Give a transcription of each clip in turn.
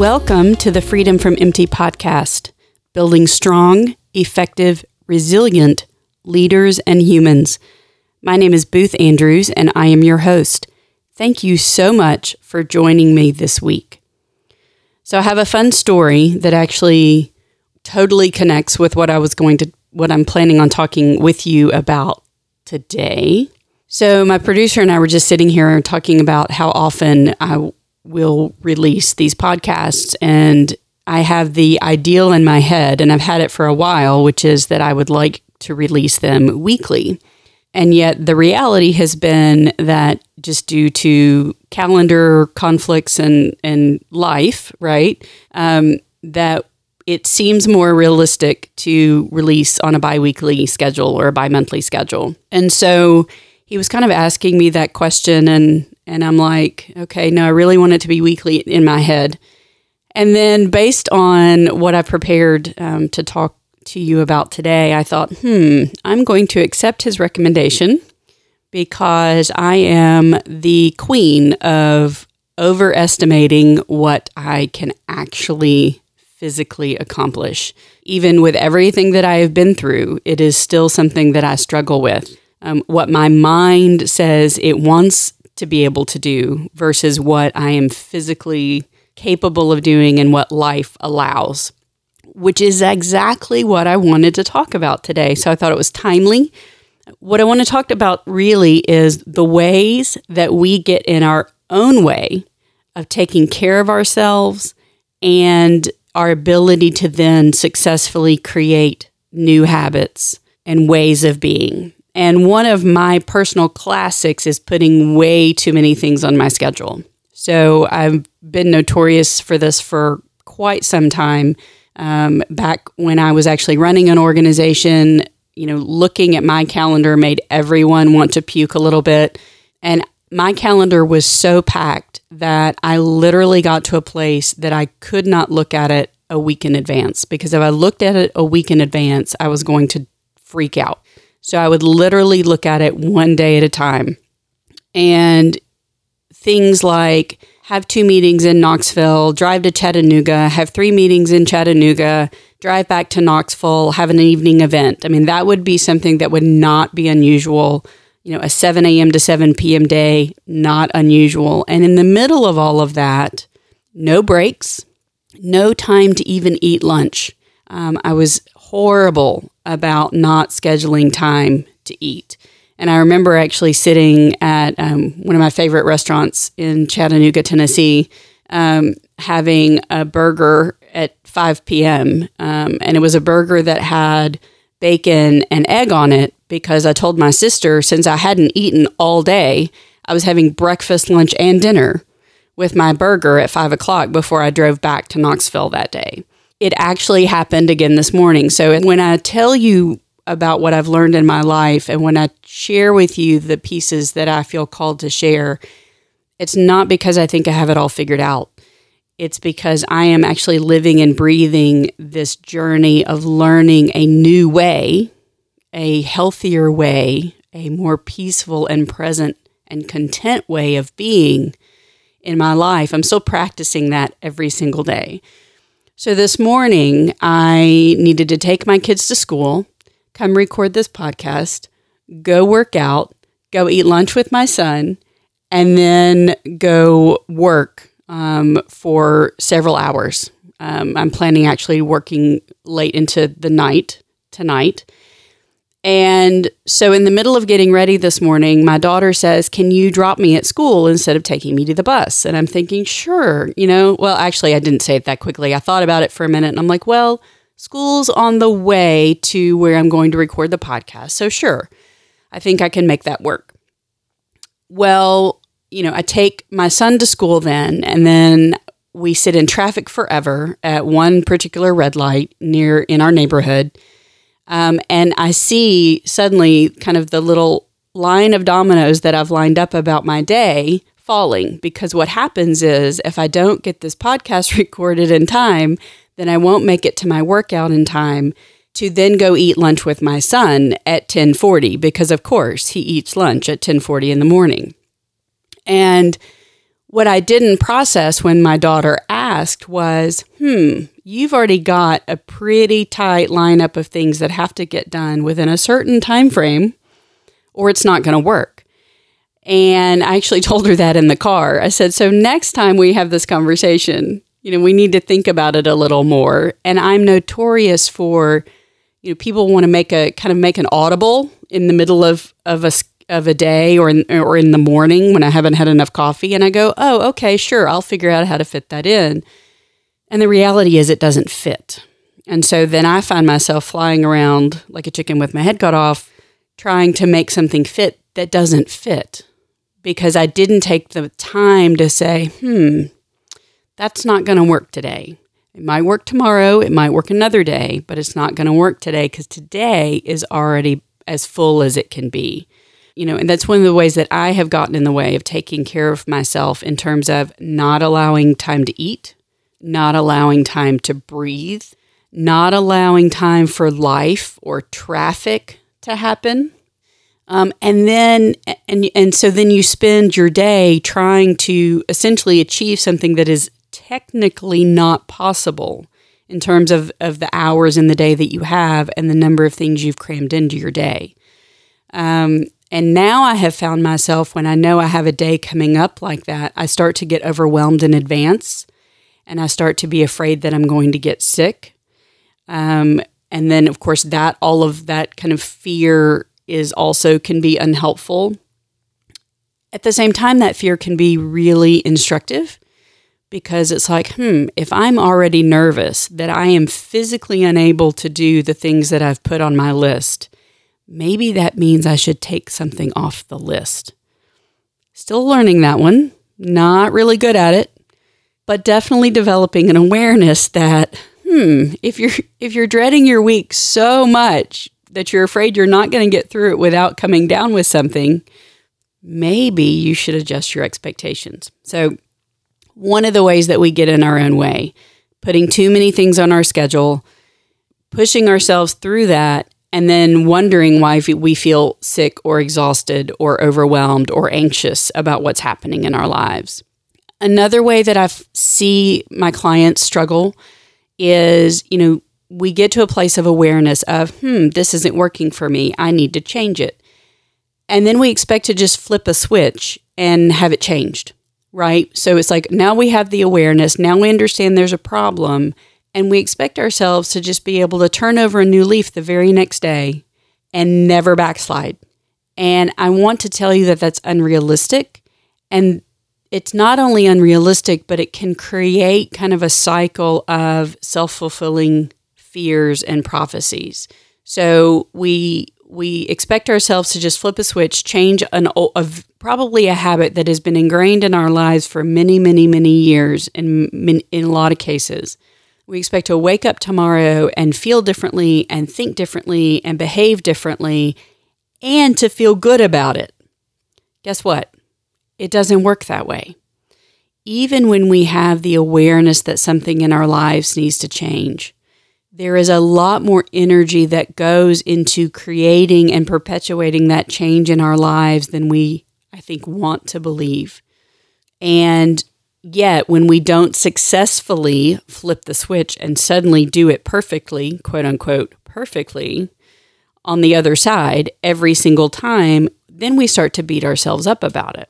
Welcome to the Freedom from Empty podcast, building strong, effective, resilient leaders and humans. My name is Booth Andrews, and I am your host. Thank you so much for joining me this week. So, I have a fun story that actually totally connects with what I was going to, what I'm planning on talking with you about today. So, my producer and I were just sitting here talking about how often I will release these podcasts. And I have the ideal in my head, and I've had it for a while, which is that I would like to release them weekly. And yet, the reality has been that just due to calendar conflicts and, and life, right, um, that it seems more realistic to release on a biweekly schedule or a bi monthly schedule. And so he was kind of asking me that question, and and I'm like, okay, no, I really want it to be weekly in my head. And then, based on what I prepared um, to talk to you about today, I thought, hmm, I'm going to accept his recommendation because I am the queen of overestimating what I can actually physically accomplish. Even with everything that I have been through, it is still something that I struggle with. Um, what my mind says it wants to be able to do versus what I am physically capable of doing and what life allows, which is exactly what I wanted to talk about today. So I thought it was timely. What I want to talk about really is the ways that we get in our own way of taking care of ourselves and our ability to then successfully create new habits and ways of being. And one of my personal classics is putting way too many things on my schedule. So I've been notorious for this for quite some time. Um, back when I was actually running an organization, you know, looking at my calendar made everyone want to puke a little bit. And my calendar was so packed that I literally got to a place that I could not look at it a week in advance because if I looked at it a week in advance, I was going to freak out. So I would literally look at it one day at a time. And things like have two meetings in Knoxville, drive to Chattanooga, have three meetings in Chattanooga, drive back to Knoxville, have an evening event. I mean, that would be something that would not be unusual. You know, a 7 a.m. to 7 p.m. day, not unusual. And in the middle of all of that, no breaks, no time to even eat lunch. Um, I was horrible about not scheduling time to eat. And I remember actually sitting at um, one of my favorite restaurants in Chattanooga, Tennessee, um, having a burger at 5 p.m. Um, and it was a burger that had bacon and egg on it because I told my sister since I hadn't eaten all day, I was having breakfast, lunch, and dinner with my burger at 5 o'clock before I drove back to Knoxville that day it actually happened again this morning. So when I tell you about what I've learned in my life and when I share with you the pieces that I feel called to share, it's not because I think I have it all figured out. It's because I am actually living and breathing this journey of learning a new way, a healthier way, a more peaceful and present and content way of being in my life. I'm still practicing that every single day. So this morning, I needed to take my kids to school, come record this podcast, go work out, go eat lunch with my son, and then go work um, for several hours. Um, I'm planning actually working late into the night tonight. And so, in the middle of getting ready this morning, my daughter says, Can you drop me at school instead of taking me to the bus? And I'm thinking, Sure. You know, well, actually, I didn't say it that quickly. I thought about it for a minute and I'm like, Well, school's on the way to where I'm going to record the podcast. So, sure, I think I can make that work. Well, you know, I take my son to school then, and then we sit in traffic forever at one particular red light near in our neighborhood um, and I see suddenly kind of the little line of dominoes that I've lined up about my day falling because what happens is if I don't get this podcast recorded in time, then I won't make it to my workout in time to then go eat lunch with my son at 10:40 because of course he eats lunch at 10:40 in the morning. And What I didn't process when my daughter asked was, hmm, you've already got a pretty tight lineup of things that have to get done within a certain time frame or it's not going to work. And I actually told her that in the car. I said, so next time we have this conversation, you know, we need to think about it a little more. And I'm notorious for, you know, people want to make a kind of make an audible in the middle of of a of a day or in, or in the morning when I haven't had enough coffee and I go, "Oh, okay, sure, I'll figure out how to fit that in." And the reality is it doesn't fit. And so then I find myself flying around like a chicken with my head cut off trying to make something fit that doesn't fit because I didn't take the time to say, "Hmm, that's not going to work today." It might work tomorrow, it might work another day, but it's not going to work today because today is already as full as it can be. You know, and that's one of the ways that I have gotten in the way of taking care of myself in terms of not allowing time to eat, not allowing time to breathe, not allowing time for life or traffic to happen. Um, and then, and, and so then you spend your day trying to essentially achieve something that is technically not possible in terms of, of the hours in the day that you have and the number of things you've crammed into your day. Um, and now I have found myself when I know I have a day coming up like that, I start to get overwhelmed in advance and I start to be afraid that I'm going to get sick. Um, and then, of course, that all of that kind of fear is also can be unhelpful. At the same time, that fear can be really instructive because it's like, hmm, if I'm already nervous that I am physically unable to do the things that I've put on my list, maybe that means I should take something off the list. Still learning that one, not really good at it, but definitely developing an awareness that, hmm, if you're if you're dreading your week so much that you're afraid you're not going to get through it without coming down with something, maybe you should adjust your expectations. So one of the ways that we get in our own way, putting too many things on our schedule, pushing ourselves through that, and then wondering why we feel sick or exhausted or overwhelmed or anxious about what's happening in our lives. Another way that I see my clients struggle is, you know, we get to a place of awareness of, hmm, this isn't working for me. I need to change it. And then we expect to just flip a switch and have it changed right? So it's like now we have the awareness, now we understand there's a problem, and we expect ourselves to just be able to turn over a new leaf the very next day and never backslide. And I want to tell you that that's unrealistic. And it's not only unrealistic, but it can create kind of a cycle of self fulfilling fears and prophecies. So we we expect ourselves to just flip a switch, change an of probably a habit that has been ingrained in our lives for many, many, many years in in a lot of cases. We expect to wake up tomorrow and feel differently and think differently and behave differently and to feel good about it. Guess what? It doesn't work that way. Even when we have the awareness that something in our lives needs to change, there is a lot more energy that goes into creating and perpetuating that change in our lives than we, I think, want to believe. And yet, when we don't successfully flip the switch and suddenly do it perfectly, quote unquote, perfectly, on the other side every single time, then we start to beat ourselves up about it.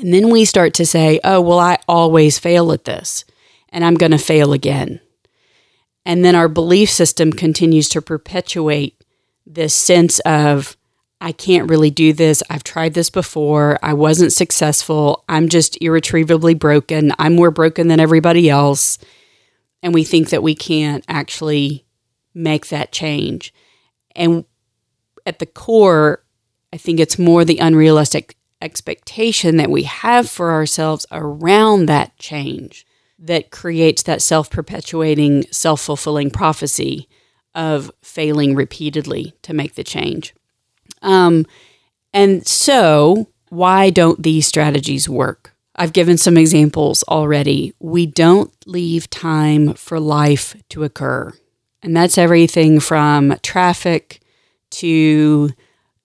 And then we start to say, oh, well, I always fail at this, and I'm going to fail again. And then our belief system continues to perpetuate this sense of, I can't really do this. I've tried this before. I wasn't successful. I'm just irretrievably broken. I'm more broken than everybody else. And we think that we can't actually make that change. And at the core, I think it's more the unrealistic expectation that we have for ourselves around that change that creates that self perpetuating, self fulfilling prophecy of failing repeatedly to make the change. Um, and so, why don't these strategies work? I've given some examples already. We don't leave time for life to occur. And that's everything from traffic to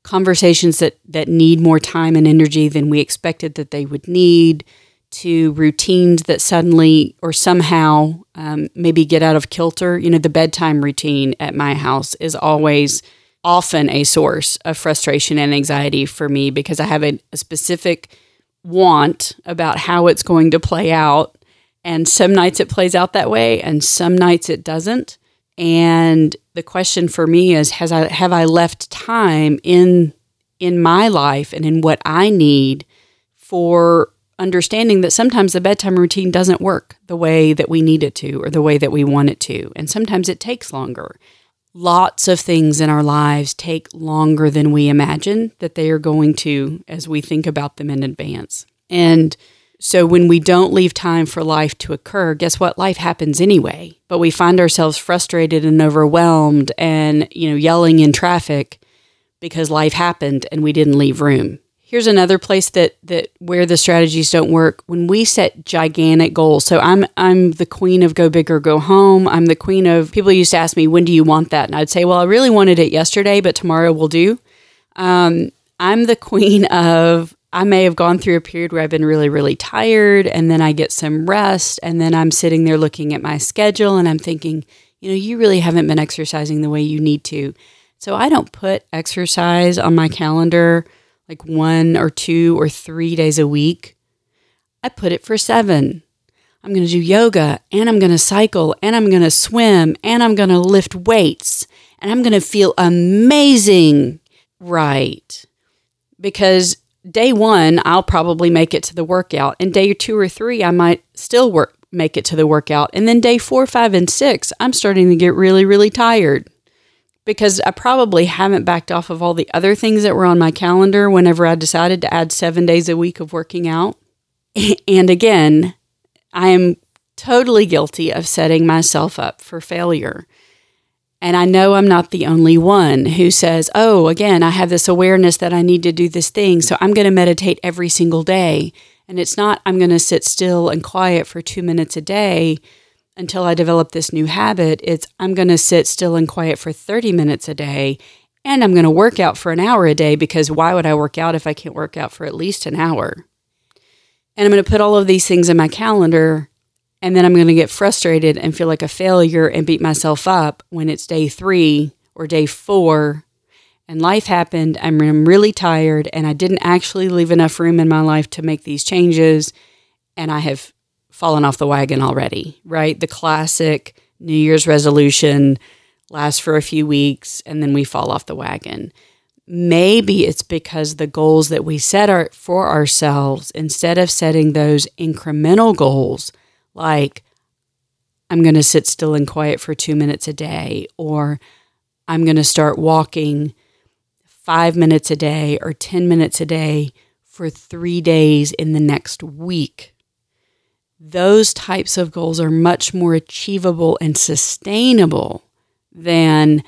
conversations that, that need more time and energy than we expected that they would need to routines that suddenly or somehow um, maybe get out of kilter. You know, the bedtime routine at my house is always often a source of frustration and anxiety for me because I have a, a specific want about how it's going to play out. And some nights it plays out that way, and some nights it doesn't. And the question for me is has I have I left time in in my life and in what I need for understanding that sometimes the bedtime routine doesn't work the way that we need it to or the way that we want it to. And sometimes it takes longer. Lots of things in our lives take longer than we imagine that they are going to as we think about them in advance. And so when we don't leave time for life to occur, guess what? Life happens anyway. But we find ourselves frustrated and overwhelmed and, you know, yelling in traffic because life happened and we didn't leave room. Here's another place that that where the strategies don't work. When we set gigantic goals. So I'm I'm the queen of go big or go home. I'm the queen of people used to ask me, when do you want that? And I'd say, well, I really wanted it yesterday, but tomorrow will do. Um, I'm the queen of I may have gone through a period where I've been really, really tired, and then I get some rest, and then I'm sitting there looking at my schedule and I'm thinking, you know, you really haven't been exercising the way you need to. So I don't put exercise on my calendar like one or two or three days a week. I put it for seven. I'm going to do yoga and I'm going to cycle and I'm going to swim and I'm going to lift weights and I'm going to feel amazing. Right. Because day one, I'll probably make it to the workout. And day two or three, I might still work, make it to the workout. And then day four, five, and six, I'm starting to get really, really tired because I probably haven't backed off of all the other things that were on my calendar whenever I decided to add seven days a week of working out. And again, I am totally guilty of setting myself up for failure. And I know I'm not the only one who says, oh, again, I have this awareness that I need to do this thing. So I'm going to meditate every single day. And it's not, I'm going to sit still and quiet for two minutes a day until I develop this new habit. It's, I'm going to sit still and quiet for 30 minutes a day. And I'm going to work out for an hour a day because why would I work out if I can't work out for at least an hour? And I'm going to put all of these things in my calendar and then I'm going to get frustrated and feel like a failure and beat myself up when it's day three or day four and life happened. I'm really tired and I didn't actually leave enough room in my life to make these changes. And I have fallen off the wagon already, right? The classic New Year's resolution lasts for a few weeks and then we fall off the wagon. Maybe it's because the goals that we set our, for ourselves, instead of setting those incremental goals, like I'm going to sit still and quiet for two minutes a day, or I'm going to start walking five minutes a day or 10 minutes a day for three days in the next week. Those types of goals are much more achievable and sustainable than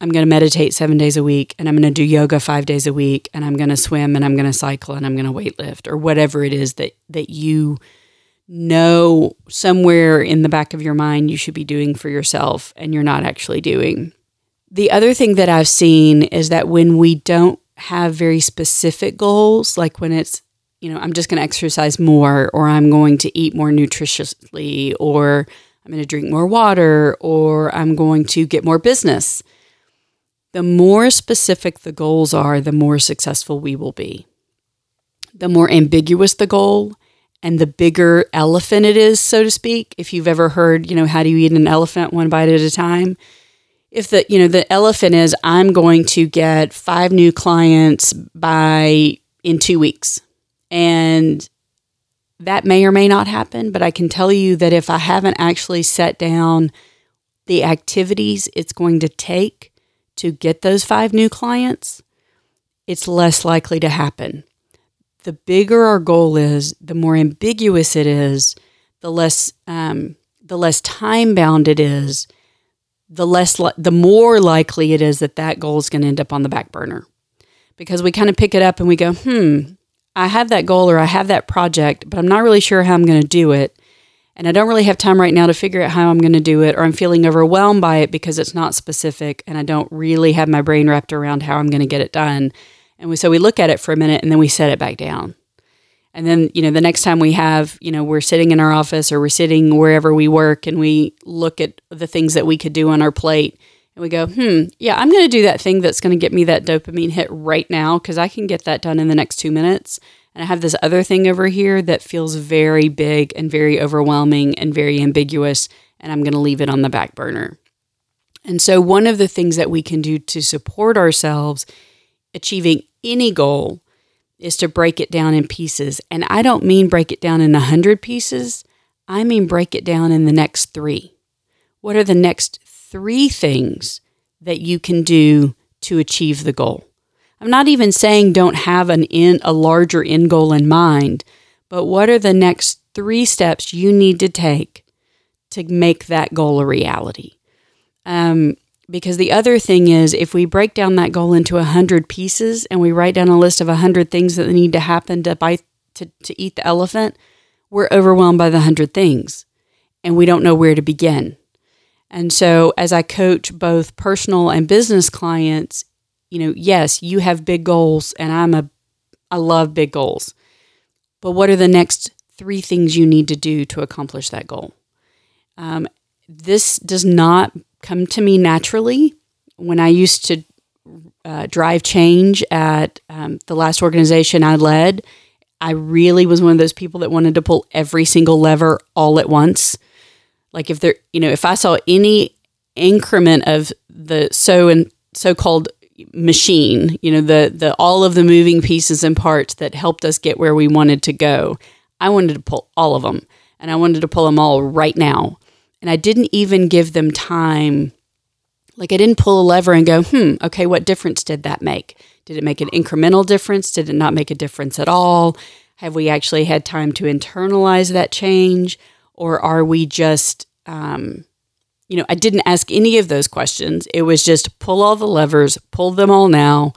I'm going to meditate seven days a week and I'm going to do yoga five days a week and I'm going to swim and I'm going to cycle and I'm going to weightlift or whatever it is that, that you know somewhere in the back of your mind you should be doing for yourself and you're not actually doing. The other thing that I've seen is that when we don't have very specific goals, like when it's, you know, I'm just going to exercise more or I'm going to eat more nutritiously or I'm going to drink more water or I'm going to get more business. The more specific the goals are, the more successful we will be. The more ambiguous the goal, and the bigger elephant it is, so to speak. If you've ever heard, you know, how do you eat an elephant one bite at a time? If the, you know, the elephant is I'm going to get five new clients by in 2 weeks. And that may or may not happen, but I can tell you that if I haven't actually set down the activities it's going to take to get those five new clients, it's less likely to happen the bigger our goal is, the more ambiguous it is, the less um, the less time bound it is, the less li- the more likely it is that that goal is going to end up on the back burner, because we kind of pick it up and we go, hmm, I have that goal or I have that project, but I'm not really sure how I'm going to do it. And I don't really have time right now to figure out how I'm going to do it, or I'm feeling overwhelmed by it because it's not specific and I don't really have my brain wrapped around how I'm going to get it done. And we, so we look at it for a minute and then we set it back down. And then, you know, the next time we have, you know, we're sitting in our office or we're sitting wherever we work and we look at the things that we could do on our plate and we go, hmm, yeah, I'm going to do that thing that's going to get me that dopamine hit right now because I can get that done in the next two minutes. And I have this other thing over here that feels very big and very overwhelming and very ambiguous, and I'm going to leave it on the back burner. And so, one of the things that we can do to support ourselves achieving any goal is to break it down in pieces. And I don't mean break it down in a 100 pieces, I mean break it down in the next three. What are the next three things that you can do to achieve the goal? I'm not even saying don't have an in a larger end goal in mind, but what are the next three steps you need to take to make that goal a reality? Um, because the other thing is, if we break down that goal into a hundred pieces and we write down a list of a hundred things that need to happen to buy to, to eat the elephant, we're overwhelmed by the hundred things, and we don't know where to begin. And so, as I coach both personal and business clients, you know, yes, you have big goals, and I'm a, I love big goals. But what are the next three things you need to do to accomplish that goal? Um, this does not come to me naturally. When I used to uh, drive change at um, the last organization I led, I really was one of those people that wanted to pull every single lever all at once. Like if there, you know, if I saw any increment of the so and so-called machine, you know, the the all of the moving pieces and parts that helped us get where we wanted to go. I wanted to pull all of them and I wanted to pull them all right now. And I didn't even give them time like I didn't pull a lever and go, "Hmm, okay, what difference did that make? Did it make an incremental difference? Did it not make a difference at all? Have we actually had time to internalize that change or are we just um, you know, I didn't ask any of those questions. It was just pull all the levers, pull them all now.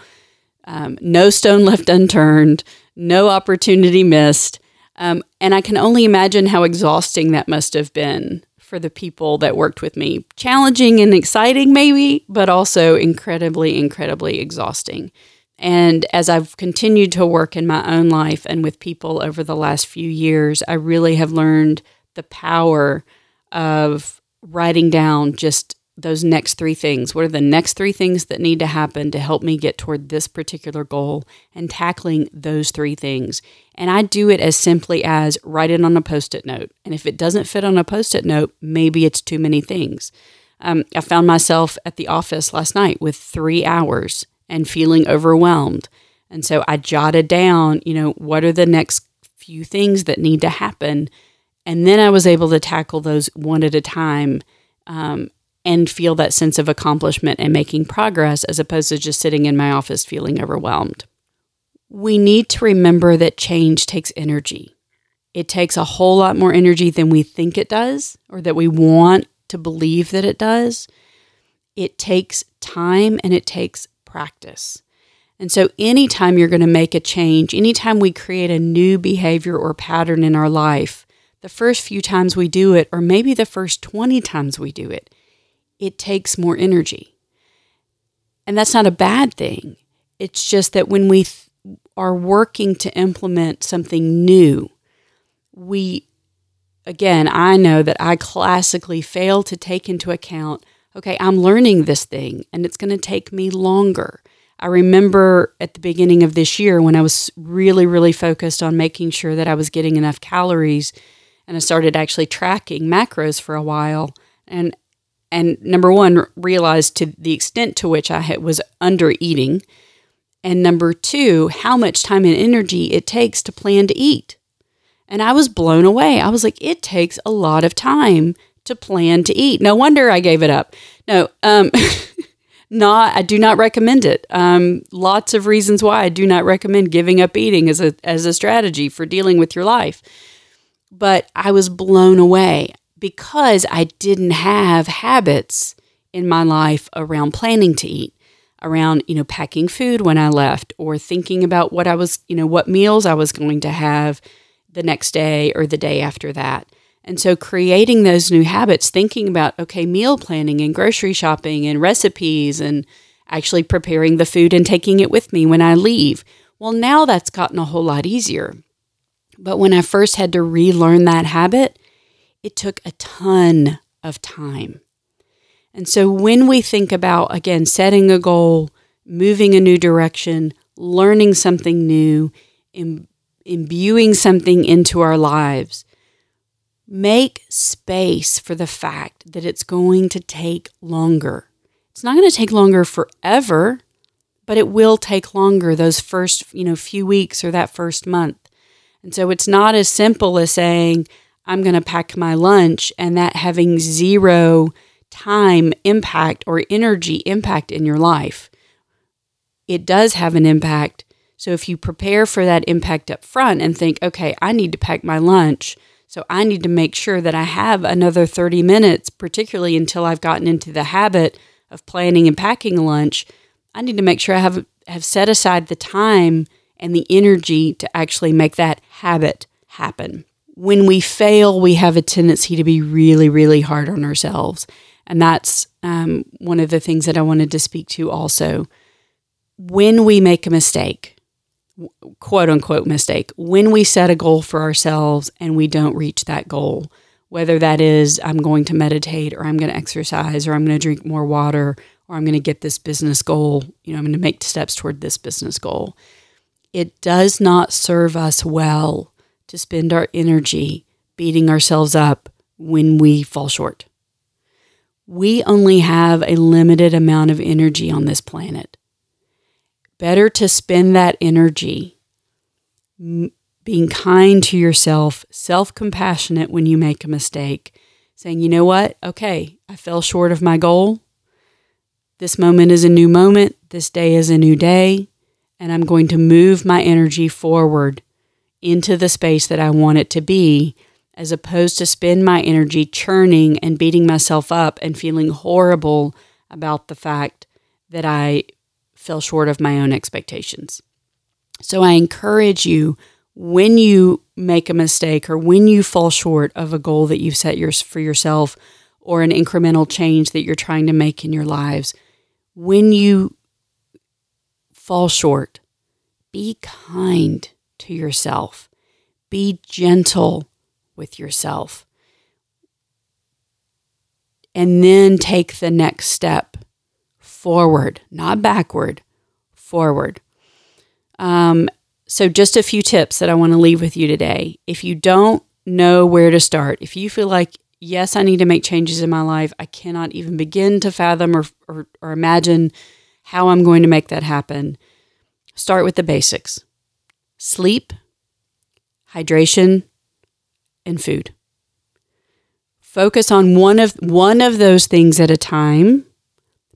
Um, no stone left unturned, no opportunity missed. Um, and I can only imagine how exhausting that must have been for the people that worked with me. Challenging and exciting, maybe, but also incredibly, incredibly exhausting. And as I've continued to work in my own life and with people over the last few years, I really have learned the power of writing down just those next three things. What are the next three things that need to happen to help me get toward this particular goal and tackling those three things? And I do it as simply as write it on a post it note. And if it doesn't fit on a post it note, maybe it's too many things. Um, I found myself at the office last night with three hours and feeling overwhelmed. And so I jotted down, you know, what are the next few things that need to happen and then I was able to tackle those one at a time um, and feel that sense of accomplishment and making progress as opposed to just sitting in my office feeling overwhelmed. We need to remember that change takes energy. It takes a whole lot more energy than we think it does or that we want to believe that it does. It takes time and it takes practice. And so, anytime you're going to make a change, anytime we create a new behavior or pattern in our life, the first few times we do it, or maybe the first 20 times we do it, it takes more energy. And that's not a bad thing. It's just that when we th- are working to implement something new, we, again, I know that I classically fail to take into account okay, I'm learning this thing and it's going to take me longer. I remember at the beginning of this year when I was really, really focused on making sure that I was getting enough calories and I started actually tracking macros for a while and and number one realized to the extent to which I had, was under eating. And number two how much time and energy it takes to plan to eat. And I was blown away. I was like it takes a lot of time to plan to eat. No wonder I gave it up. No um not I do not recommend it. Um lots of reasons why I do not recommend giving up eating as a as a strategy for dealing with your life. But I was blown away because I didn't have habits in my life around planning to eat, around, you know, packing food when I left or thinking about what I was, you know, what meals I was going to have the next day or the day after that. And so creating those new habits, thinking about, okay, meal planning and grocery shopping and recipes and actually preparing the food and taking it with me when I leave. Well, now that's gotten a whole lot easier But when I first had to relearn that habit, it took a ton of time. And so when we think about, again, setting a goal, moving a new direction, learning something new, Im- imbuing something into our lives, make space for the fact that it's going to take longer. It's not going to take longer forever, but it will take longer those first, you know, few weeks or that first month. And so it's not as simple as saying, I'm going to pack my lunch and that having zero time impact or energy impact in your life. It does have an impact. So if you prepare for that impact up front and think, okay, I need to pack my lunch. So I need to make sure that I have another 30 minutes, particularly until I've gotten into the habit of planning and packing lunch. I need to make sure I have have set aside the time and the energy to actually make that habit happen. When we fail, we have a tendency to be really, really hard on ourselves. And that's um, one of the things that I wanted to speak to also. When we make a mistake, quote unquote mistake, when we set a goal for ourselves and we don't reach that goal, whether that is I'm going to meditate or I'm going to exercise or I'm going to drink more water or I'm going to get this business goal, you know, I'm going to make steps toward this business goal. It does not serve us well to spend our energy beating ourselves up when we fall short we only have a limited amount of energy on this planet. Better to spend that energy being kind to yourself, self compassionate when you make a mistake, saying, you know what? Okay, I fell short of my goal. This moment is a new moment. This day is a new day. And I'm going to move my energy forward into the space that I want it to be as opposed to spend my energy churning and beating myself up and feeling horrible about the fact that I fell short of my own expectations. So I encourage you when you make a mistake or when you fall short of a goal that you've set yours for yourself or an incremental change that you're trying to make in your lives, when you fall short, be kind to yourself. Be gentle with yourself. And then take the next step forward, not backward, forward. Um, so, just a few tips that I want to leave with you today. If you don't know where to start, if you feel like, yes, I need to make changes in my life, I cannot even begin to fathom or, or, or imagine how I'm going to make that happen, start with the basics sleep, hydration, and food. Focus on one of one of those things at a time.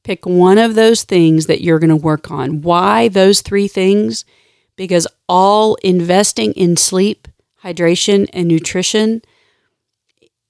Pick one of those things that you're going to work on. Why those three things? Because all investing in sleep, hydration, and nutrition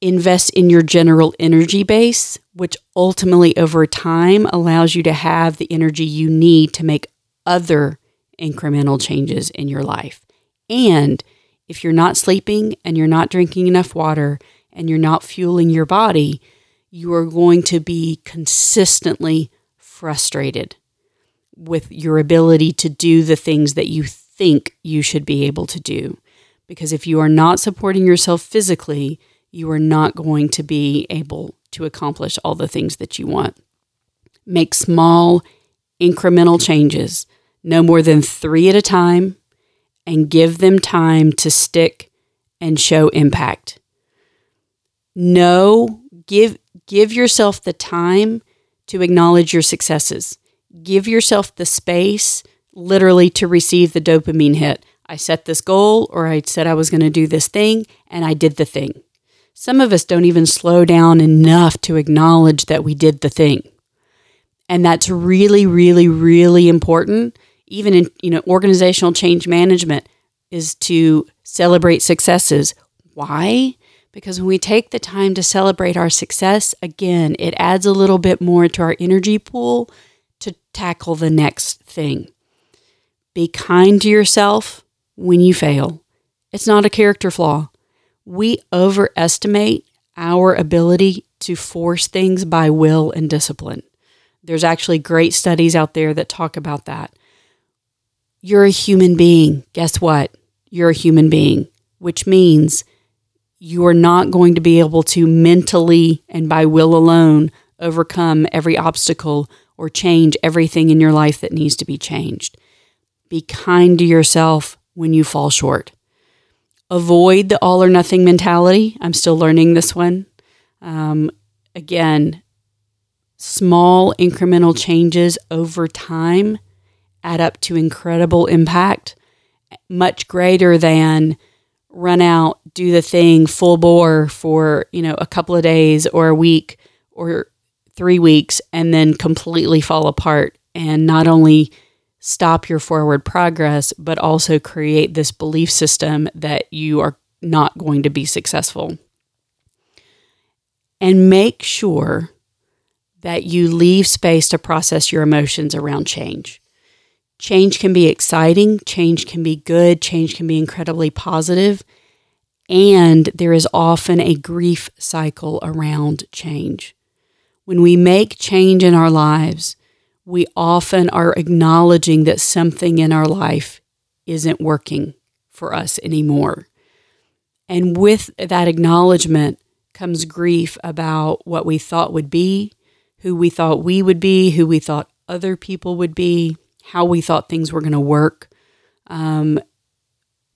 invest in your general energy base, which ultimately over time allows you to have the energy you need to make other incremental changes in your life. And if you're not sleeping and you're not drinking enough water and you're not fueling your body, you are going to be consistently frustrated with your ability to do the things that you think you should be able to do. Because if you are not supporting yourself physically, you are not going to be able to accomplish all the things that you want. Make small, incremental changes, no more than three at a time, and give them time to stick and show impact. No, give give yourself the time to acknowledge your successes. Give yourself the space literally to receive the dopamine hit. I set this goal or I said I was going to do this thing and I did the thing. Some of us don't even slow down enough to acknowledge that we did the thing. And that's really really really important even in you know organizational change management is to celebrate successes. Why? Because when we take the time to celebrate our success, again, it adds a little bit more to our energy pool to tackle the next thing. Be kind to yourself when you fail. It's not a character flaw. We overestimate our ability to force things by will and discipline. There's actually great studies out there that talk about that. You're a human being. Guess what? You're a human being. which means you are not going to be able to mentally and by will alone overcome every obstacle or change everything in your life that needs to be changed. Be kind to yourself when you fall short. Avoid the all or nothing mentality. I'm still learning this one. Um, again, small incremental changes over time add up to incredible impact, much greater than run out, do the thing full bore for, you know, a couple of days or a week or 3 weeks and then completely fall apart and not only stop your forward progress but also create this belief system that you are not going to be successful. And make sure that you leave space to process your emotions around change. Change can be exciting, change can be good, change can be incredibly positive, and there is often a grief cycle around change. When we make change in our lives, we often are acknowledging that something in our life isn't working for us anymore. And with that acknowledgement comes grief about what we thought would be, who we thought we would be, who we thought other people would be, how we thought things were going to work. Um,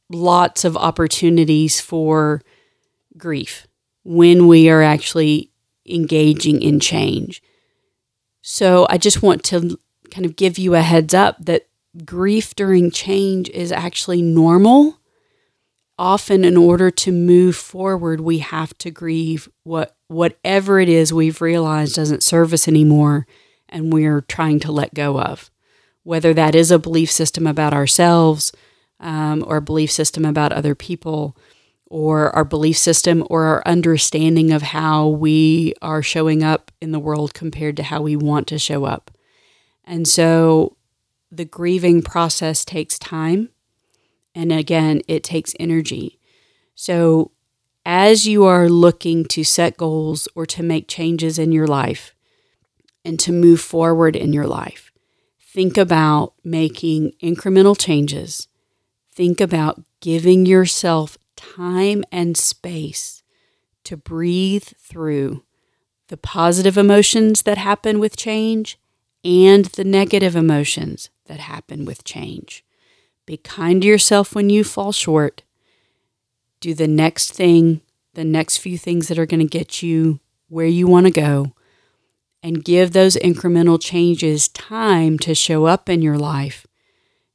lots of opportunities for grief when we are actually engaging in change. So I just want to kind of give you a heads up that grief during change is actually normal. Often in order to move forward, we have to grieve what whatever it is we've realized doesn't serve us anymore and we're trying to let go of whether that is a belief system about ourselves um, or a belief system about other people or our belief system or our understanding of how we are showing up in the world compared to how we want to show up. And so the grieving process takes time. And again, it takes energy. So as you are looking to set goals or to make changes in your life and to move forward in your life, think about making incremental changes. Think about giving yourself time and space to breathe through the positive emotions that happen with change and the negative emotions that happen with change. Be kind to yourself when you fall short. Do the next thing, the next few things that are going to get you where you want to go and give those incremental changes time to show up in your life,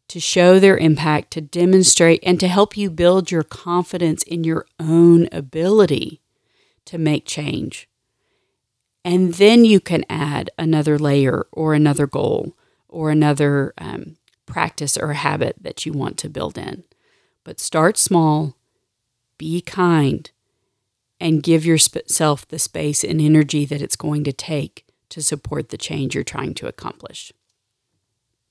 to show their impact, to demonstrate, and to help you build your confidence in your own ability to make change. And then you can add another layer or another goal or another um, practice or habit that you want to build in. But start small, be kind, and give yourself the space and energy that it's going to take to support the change you're trying to accomplish.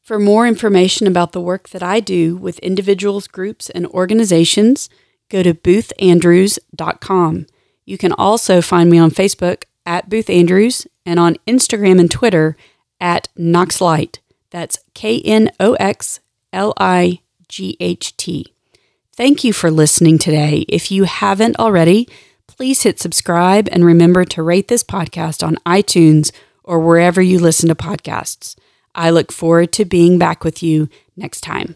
For more information about the work that I do with individuals, groups, and organizations, go to boothandrews.com. You can also find me on Facebook at Booth Andrews and on Instagram and Twitter at Knoxlight. That's K N O X L I G H T. Thank you for listening today. If you haven't already, please hit subscribe and remember to rate this podcast on iTunes or wherever you listen to podcasts. I look forward to being back with you next time.